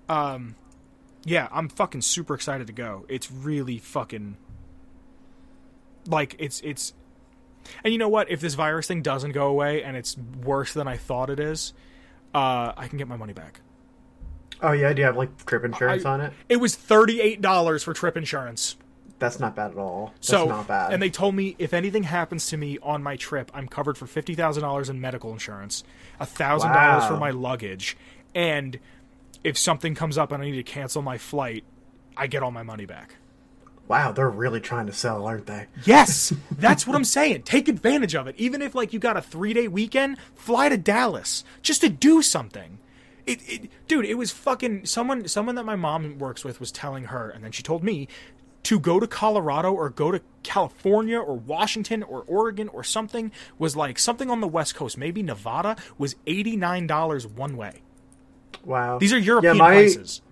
Um, yeah, I'm fucking super excited to go. It's really fucking like it's it's and you know what? If this virus thing doesn't go away and it's worse than I thought it is, uh, I can get my money back. Oh yeah, do you have like trip insurance I- on it? It was thirty eight dollars for trip insurance. That's not bad at all. That's So not bad. and they told me if anything happens to me on my trip, I'm covered for fifty thousand dollars in medical insurance, thousand dollars for my luggage, and if something comes up and I need to cancel my flight, I get all my money back. Wow, they're really trying to sell, aren't they? Yes, that's what I'm saying. Take advantage of it. Even if like you got a three day weekend, fly to Dallas just to do something. It, it, dude, it was fucking someone. Someone that my mom works with was telling her, and then she told me to go to Colorado or go to California or Washington or Oregon or something was like something on the West Coast, maybe Nevada, was eighty nine dollars one way. Wow. These are European yeah, my, prices.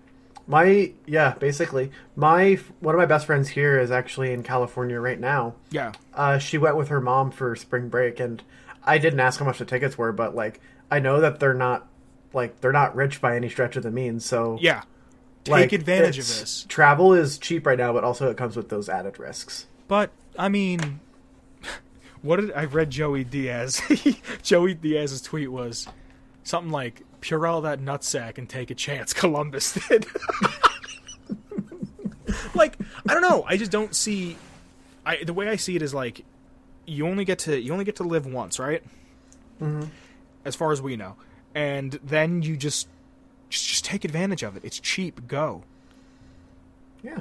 My yeah, basically, my one of my best friends here is actually in California right now. Yeah, Uh, she went with her mom for spring break, and I didn't ask how much the tickets were, but like I know that they're not like they're not rich by any stretch of the means. So yeah. Take like, advantage of this. Travel is cheap right now, but also it comes with those added risks. But I mean, what did I read Joey Diaz? Joey Diaz's tweet was something like Purell that nutsack and take a chance. Columbus did. like I don't know. I just don't see. I the way I see it is like you only get to you only get to live once, right? Mm-hmm. As far as we know, and then you just just, just take advantage of it. It's cheap. Go. Yeah.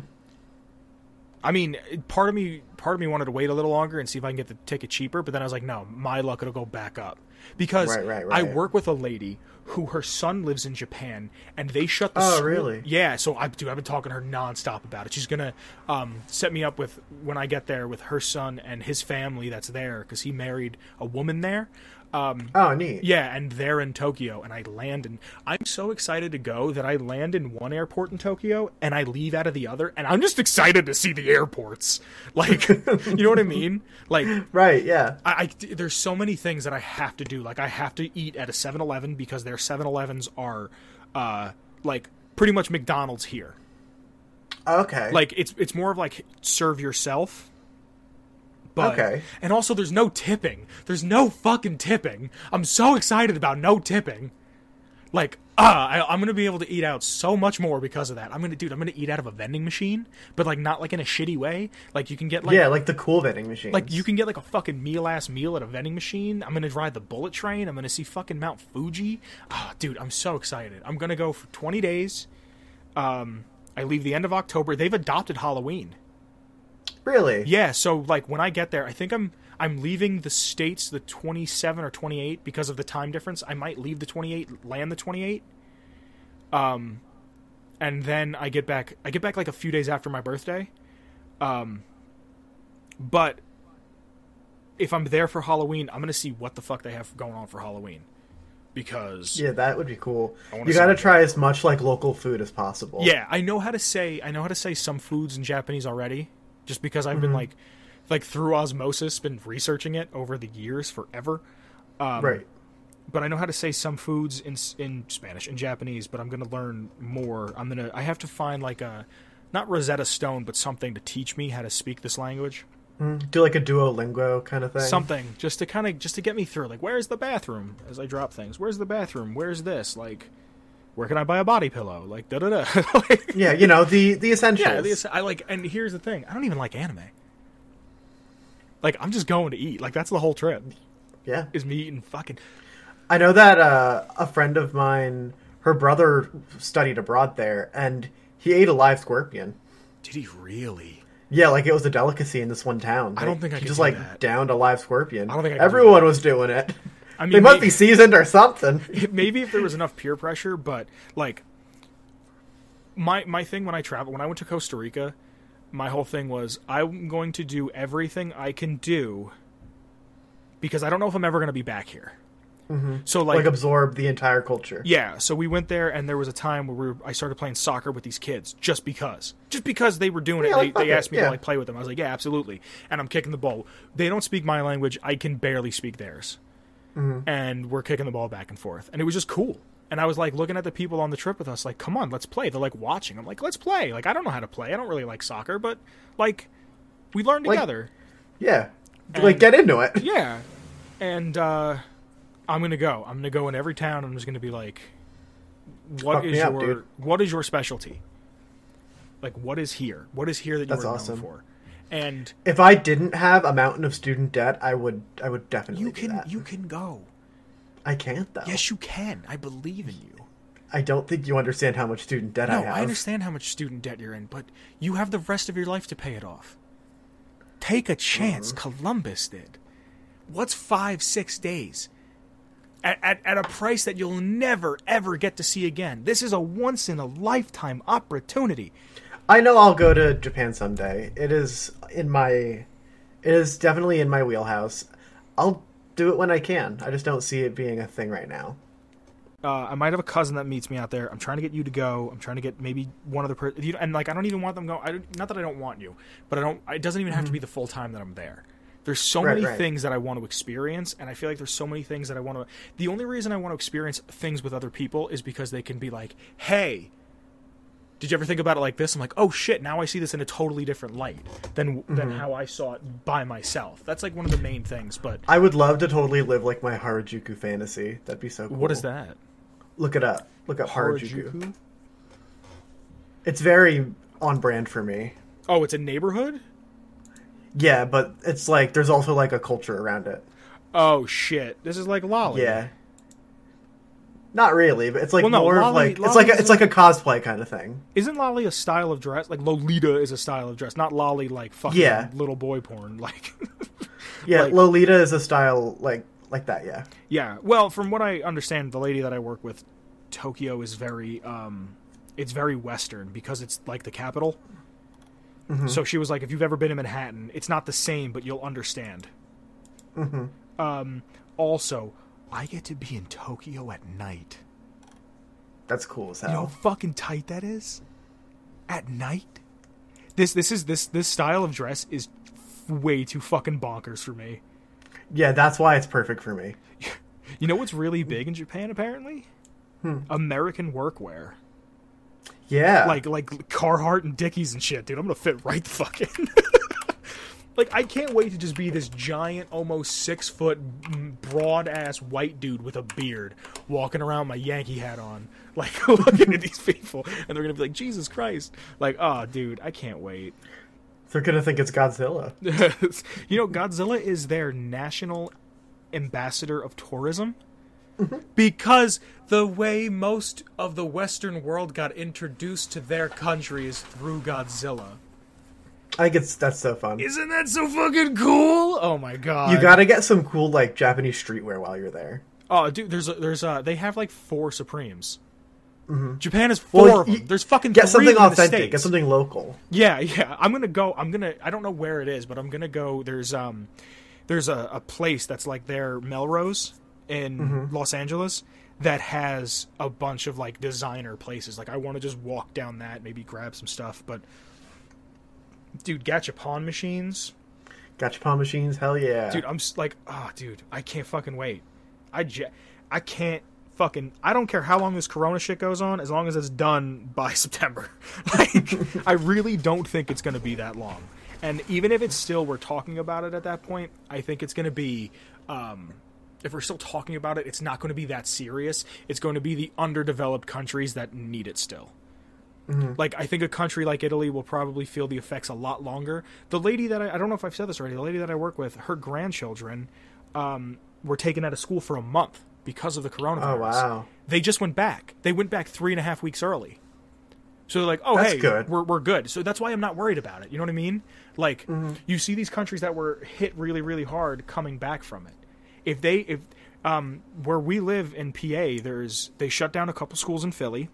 I mean, part of me, part of me wanted to wait a little longer and see if I can get the ticket cheaper, but then I was like, no, my luck it'll go back up because Right, right, I work with a lady who her son lives in Japan and they shut the Oh, school- really? yeah. So I do. I've been talking to her nonstop about it. She's gonna um, set me up with when I get there with her son and his family that's there because he married a woman there. Um, Oh, neat. yeah, and they're in Tokyo, and I land and I'm so excited to go that I land in one airport in Tokyo, and I leave out of the other, and I'm just excited to see the airports. Like, you know what I mean? Like, Right. Yeah. I, I there's so many things that I have to do. Like, I have to eat at a 7-Eleven because their 7-Elevens are, uh, like pretty much McDonald's here. Okay. Like, it's it's more of like serve yourself. But, Okay. And also, there's no tipping. There's no fucking tipping. I'm so excited about no tipping. Like, ah, I, I'm gonna be able to eat out so much more because of that. I'm gonna, dude, I'm gonna eat out of a vending machine, but like not like in a shitty way. Like you can get like, yeah, like the cool vending machine. like you can get like a fucking meal ass meal at a vending machine. I'm gonna ride the bullet train. I'm gonna see fucking Mount Fuji. Ah, dude, I'm so excited. I'm gonna go for 20 days. Um, I leave the end of October. They've adopted Halloween. Really. Yeah, so like when I get there, I think I'm I'm leaving the states the 27 or 28 because of the time difference. I might leave the 28, land the 28. Um and then I get back I get back like a few days after my birthday. Um but if I'm there for Halloween, I'm going to see what the fuck they have going on for Halloween. Because Yeah, that would be cool. You got to try as much like local food as possible. Yeah, I know how to say I know how to say some foods in Japanese already, just because I've been Mm-hmm. like, like through osmosis, been researching it over the years forever. Um, Right. But I know how to say some foods in in Spanish and Japanese. But I'm gonna learn more. I'm gonna I have to find like a not Rosetta Stone, but something to teach me how to speak this language. Do like a Duolingo kind of thing. Something just to kind of just to get me through. Like, where's the bathroom? As I drop things, where's the bathroom? Where's this? Like, where can I buy a body pillow? Like, da da da. Like, Yeah, you know the the essentials. Yeah, the, I like, and here's the thing: I don't even like anime. Like, I'm just going to eat. Like, that's the whole trip. yeah. Is me eating fucking. I know that uh, a friend of mine, her brother studied abroad there, and he ate a live scorpion. Did he really? Yeah, like it was a delicacy in this one town. I don't think I he could just like that. downed a live scorpion. I don't think I could do everyone was doing it. I mean, They must may- be seasoned or something. maybe if there was enough peer pressure, but like, my my thing when I travel, when I went to Costa Rica, my whole thing was I'm going to do everything I can do because I don't know if I'm ever going to be back here. Mm-hmm. So Like, absorb the entire culture. Yeah, so we went there, and there was a time where we were, I started playing soccer with these kids just because, just because they were doing it. They, they asked me yeah. to like play with them. I was like, yeah, absolutely. And I'm kicking the ball. They don't speak my language. I can barely speak theirs, Mm-hmm. and we're kicking the ball back and forth, and it was just cool. And I was like looking at the people on the trip with us, like, come on, let's play. They're like watching. I'm like, let's play. Like, I don't know how to play. I don't really like soccer, but like, we learn Like- together. Yeah. And- like get into it. Yeah, and uh, I'm gonna go. I'm gonna go in every town. I'm just gonna be like, what Fuck is me up, your what is your specialty? Like, what is here? What is here that you That's are awesome. known for? And If I didn't have a mountain of student debt, I would I would definitely you can you can go. I can't though. Yes, you can. I believe in you. I don't think you understand how much student debt No, I have. I understand how much student debt you're in, but you have the rest of your life to pay it off. Take a chance. Mm-hmm. Columbus did. What's five, six days? At, at, at a price that you'll never, ever get to see again. This is a once in a lifetime opportunity. I know I'll go to Japan someday. It is in my it is definitely in my wheelhouse. I'll do it when I can. I just don't see it being a thing right now. Uh, I might have a cousin that meets me out there. I'm trying to get you to go. I'm trying to get maybe one other person. And like, I don't even want them go. I don't, not that I don't want you, but I don't. It doesn't even have to be the full time that I'm there. There's so Mm-hmm. Right, many right. things that I want to experience, and I feel like there's so many things that I want to. The only reason I want to experience things with other people is because they can be like, "Hey, Did you ever think about it like this? I'm like, oh shit, now I see this in a totally different light than than Mm-hmm. how I saw it by myself. That's like one of the main things. But I would love to totally live like my Harajuku fantasy. That'd be so cool. what is that? Look it up. Look up Harajuku. Harajuku? It's very on brand for me. Oh, it's a neighborhood. Yeah, but it's like there's also like a culture around it. Oh shit, this is like Loli. Yeah. Not really, but it's like Well, no, more of like it's like a, it's like a cosplay kind of thing. Isn't Loli a style of dress? Like Lolita is a style of dress, not Loli like fucking Yeah. little boy porn. Like, Yeah, Like- Lolita is a style like like that. Yeah. yeah. Well, from what I understand, the lady that I work with, Tokyo is very, um, it's very Western because it's like the capital. So she was like, if you've ever been in Manhattan, it's not the same, but you'll understand. Um, also, I get to be in Tokyo at night. That's cool as You know how fucking tight that is? At night? This this is this this style of dress is way too fucking bonkers for me. Yeah, that's why it's perfect for me. You know what's really big in Japan apparently? Hmm. American workwear. Yeah. Like like Carhartt and Dickies and shit, dude. I'm gonna fit right the fuck in. like I can't wait to just be this giant, almost six foot, broad ass white dude with a beard walking around my Yankee hat on, like looking at these people, and they're gonna be like, Jesus Christ! Like, oh, dude, I can't wait. They're gonna think it's Godzilla. you know, Godzilla is their national ambassador of tourism mm-hmm. because the way most of the Western world got introduced to their country is through Godzilla. I think it's that's so fun. Isn't that so fucking cool? Oh my god! You gotta get some cool like Japanese streetwear while you're there. Oh, dude, there's a, there's a, they have like four Supremes. Japan has 4 Mm-hmm. Well, of them. you- There's fucking Get something in authentic. Get something local. Yeah, yeah. I'm gonna go. I'm gonna. I don't know where it is, but I'm gonna go. There's um, there's a, a place that's like their Melrose in Mm-hmm. Los Angeles that has a bunch of like designer places. Like I want to just walk down that, maybe grab some stuff. But dude, gachapon machines. Gachapon machines. Hell yeah. Dude, I'm like, ah, dude, I can't fucking wait. I j- I can't fucking. I don't care how long this Corona shit goes on, as long as it's done by September. Like, I really don't think it's going to be that long. And even if it's still we're talking about it at that point, I think it's going to be. Um, if we're still talking about it, it's not going to be that serious. It's going to be the underdeveloped countries that need it still. Like I think a country like Italy will probably feel the effects a lot longer. The lady that I, I don't know if I've said this already. The lady that I work with, her grandchildren um, were taken out of school for a month because of the coronavirus. Oh wow. They just went back. They went back three and a half weeks early. So they're like, oh That's hey, good. we're we're good. So that's why I'm not worried about it. You know what I mean? Like Mm-hmm. you see these countries that were hit really really hard coming back from it. If they if um, where we live in PA, there's they shut down a couple schools in Philly.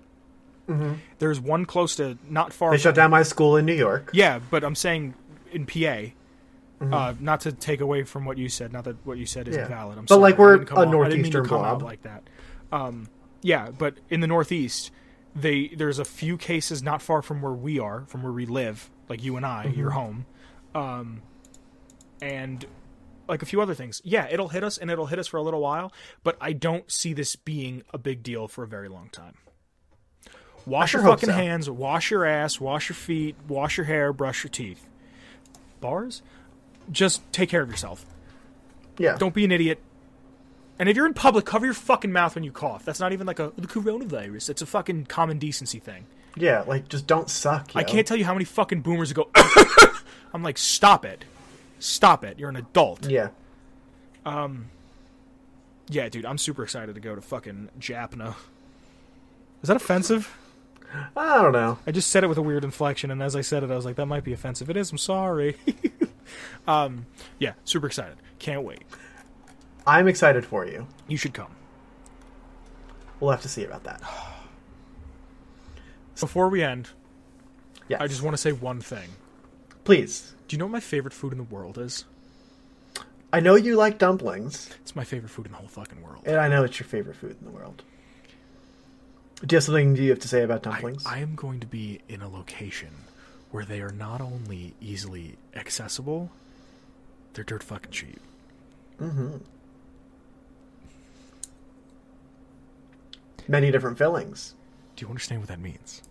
There's one close to not far. Mm-hmm. They shut down my school in New York. Yeah, but I'm saying in PA. Mm-hmm. Uh, not to take away from what you said, not that what you said isn't Yeah. valid. I'm But, sorry. like, we're didn't come a out- I didn't mean to northeastern blob. like that. Um, yeah, but in the northeast, they there's a few cases not far from where we are, from where we live, like you and I, Mm-hmm. your home, um, and like a few other things. Yeah, it'll hit us, and it'll hit us for a little while, but I don't see this being a big deal for a very long time. Wash your sure hope fucking so. hands, wash your ass, wash your feet, wash your hair, brush your teeth. Bars? Just take care of yourself. Yeah. Don't be an idiot. And if you're in public, cover your fucking mouth when you cough. That's not even like a the coronavirus. It's a fucking common decency thing. Yeah. Like just don't suck. I can't tell you how many fucking boomers go. I'm like, stop it, stop it. You're an adult. Yeah. Um. Yeah, dude, I'm super excited to go to fucking Japna. Is that offensive? I don't know. I just said it with a weird inflection, and as I said it, I was like, that might be offensive. It is. I'm sorry. um, yeah, super excited. Can't wait. I'm excited for you. You should come. We'll have to see about that. Before we end, Yes. I just want to say one thing. Please. Do you know what my favorite food in the world is? I know you like dumplings, It's my favorite food in the whole fucking world. and I know it's your favorite food in the world. Do you have something you have to say about dumplings? I am going to be in a location where they are not only easily accessible, they're dirt fucking cheap. Mm-hmm. Many different fillings. Do you understand what that means?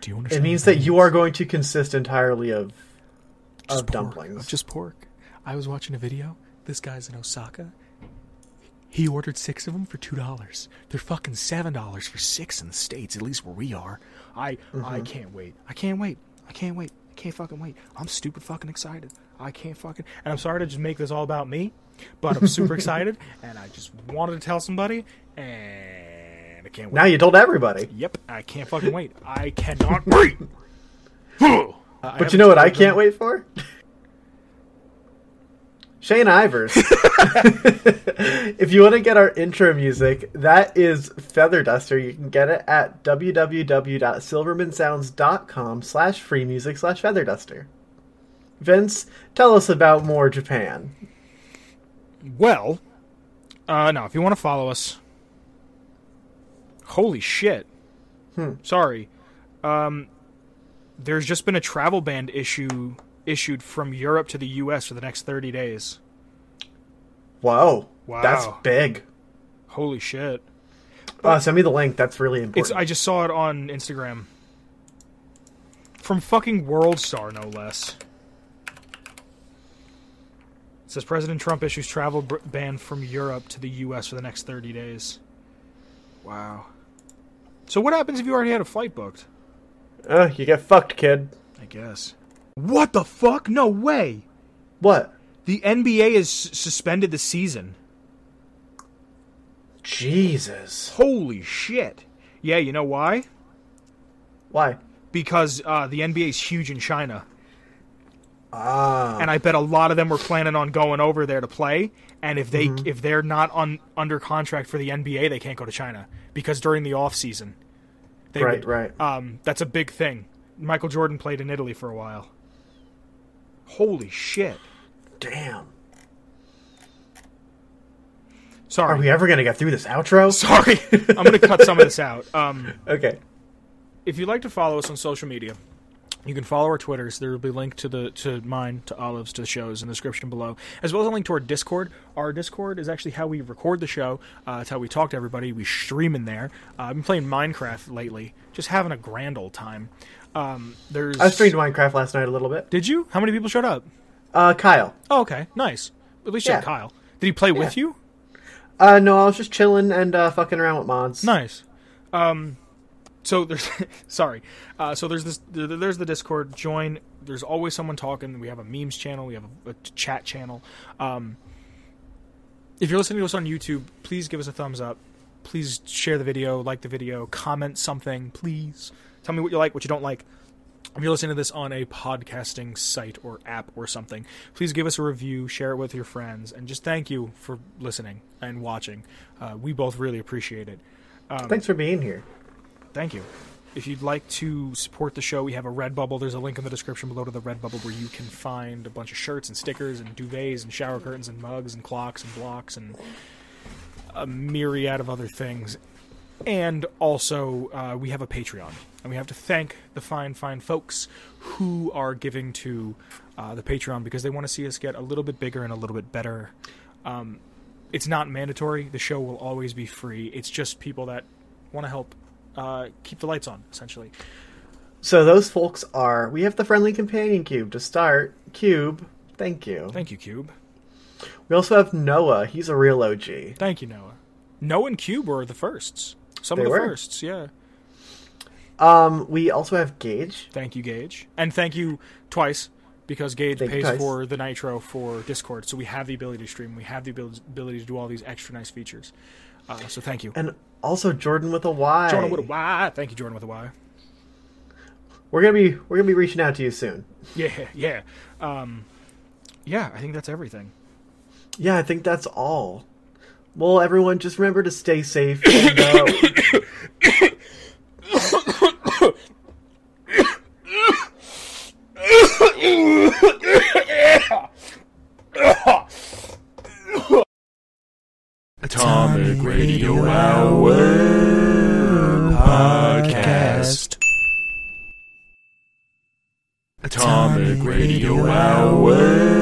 Do you understand? It means what that you are going to consist entirely of Just of pork. dumplings. Of just pork. I was watching a video. This guy's in Osaka. He ordered six of them for two dollars. They're fucking seven dollars for six in the states, at least where we are. I I can't wait. I can't wait. I can't wait. I can't fucking wait. I'm stupid fucking excited. I can't fucking. And I'm sorry to just make this all about me, but I'm super excited, and I just wanted to tell somebody, and I can't wait. now you told everybody. Yep, I can't fucking wait. I cannot wait. Uh, But you know what I can't wait for? Shane Ivers. if you want to get our intro music, that is Feather Duster. You can get it at www.silvermansounds.com slash free music slash feather duster. Vince, tell us about more Japan. Well, uh, no, if you want to follow us. Holy shit. Sorry. Um, there's just been a travel ban issue issued from Europe to the U.S. for the next 30 days. Whoa. Wow. That's big. Holy shit. Uh, send me the link. That's really It's important. I just saw it on Instagram. From fucking World Star, no less. It says President Trump issues travel b- ban from Europe to the U.S. for the next 30 days. Wow. So what happens if you already had a flight booked? uh, you get fucked, kid. I guess. What the fuck? No way. What? The NBA has suspended the season. Jesus. Holy shit. Yeah, you know why? Why? Because uh, the NBA is huge in China. Ah. and I bet a lot of them were planning on going over there to play. And if they Mm-hmm. if they're not on under contract for the NBA, they can't go to China because during the off season, Right, would- right. Um, that's a big thing. Michael Jordan played in Italy for a while. Holy shit! Damn. Sorry, Are we ever going to get through this outro? sorry. I'm gonna cut some of this out. Um, Okay. if you'd like to follow us on social media, you can follow our Twitters. There will be a link to the to mine, to Olive's, to the shows in the description below, as well as a link to our Discord. Our Discord is actually how we record the show. Uh, it's how we talk to everybody. We stream in there. Uh, I've been playing Minecraft lately, just having a grand old time. Um, there's I streamed Minecraft last night a little bit. Did you? How many people showed up? Uh, Kyle. Oh, okay, nice. At least you had Yeah. Kyle. Did he play with you? Uh, no, I was just chilling and uh, fucking around with mods. Nice. Um, so there's sorry. Uh, so there's this. There's the Discord. Join. There's always someone talking. We have a memes channel. We have a, a chat channel. Um, if you're listening to us on YouTube, please give us a thumbs up. Please share the video, like the video, comment something. Please tell me what you like, what you don't like. If you're listening to this on a podcasting site or app or something, please give us a review, share it with your friends, and just thank you for listening and watching. Uh, we both really appreciate it. Thanks for being here. Thank you. If you'd like to support the show, we have a Redbubble. There's a link in the description below to the Redbubble where you can find a bunch of shirts and stickers and duvets and shower curtains and mugs and clocks and blocks and a myriad of other things. And also, uh, we have a Patreon. And we have to thank the fine, fine folks who are giving to uh, the Patreon because they want to see us get a little bit bigger and a little bit better. Um, it's not mandatory. The show will always be free. It's just people that want to help uh, keep the lights on, essentially. So those folks are. We have the friendly companion cube to start. Cube, thank you. Thank you, Cube. We also have Noah. He's a real OG. Thank you, Noah. Noah and Cube were the firsts. Some of the were. firsts, yeah. Um, we also have Gage. Thank you, Gage. And thank you twice because Gage Thank pays for the Nitro for Discord. So we have the ability to stream. We have the ability to do all these extra nice features. Uh, so thank you. And also Jordan with a Y. Jordan with a Y. Thank you, Jordan with a Y. We're gonna be we're gonna be reaching out to you soon. Yeah, yeah. Um, yeah, I think that's everything. Yeah, I think that's all. Well, everyone, just remember to stay safe. And, uh, Atomic Radio Hour Podcast. Atomic Radio Hour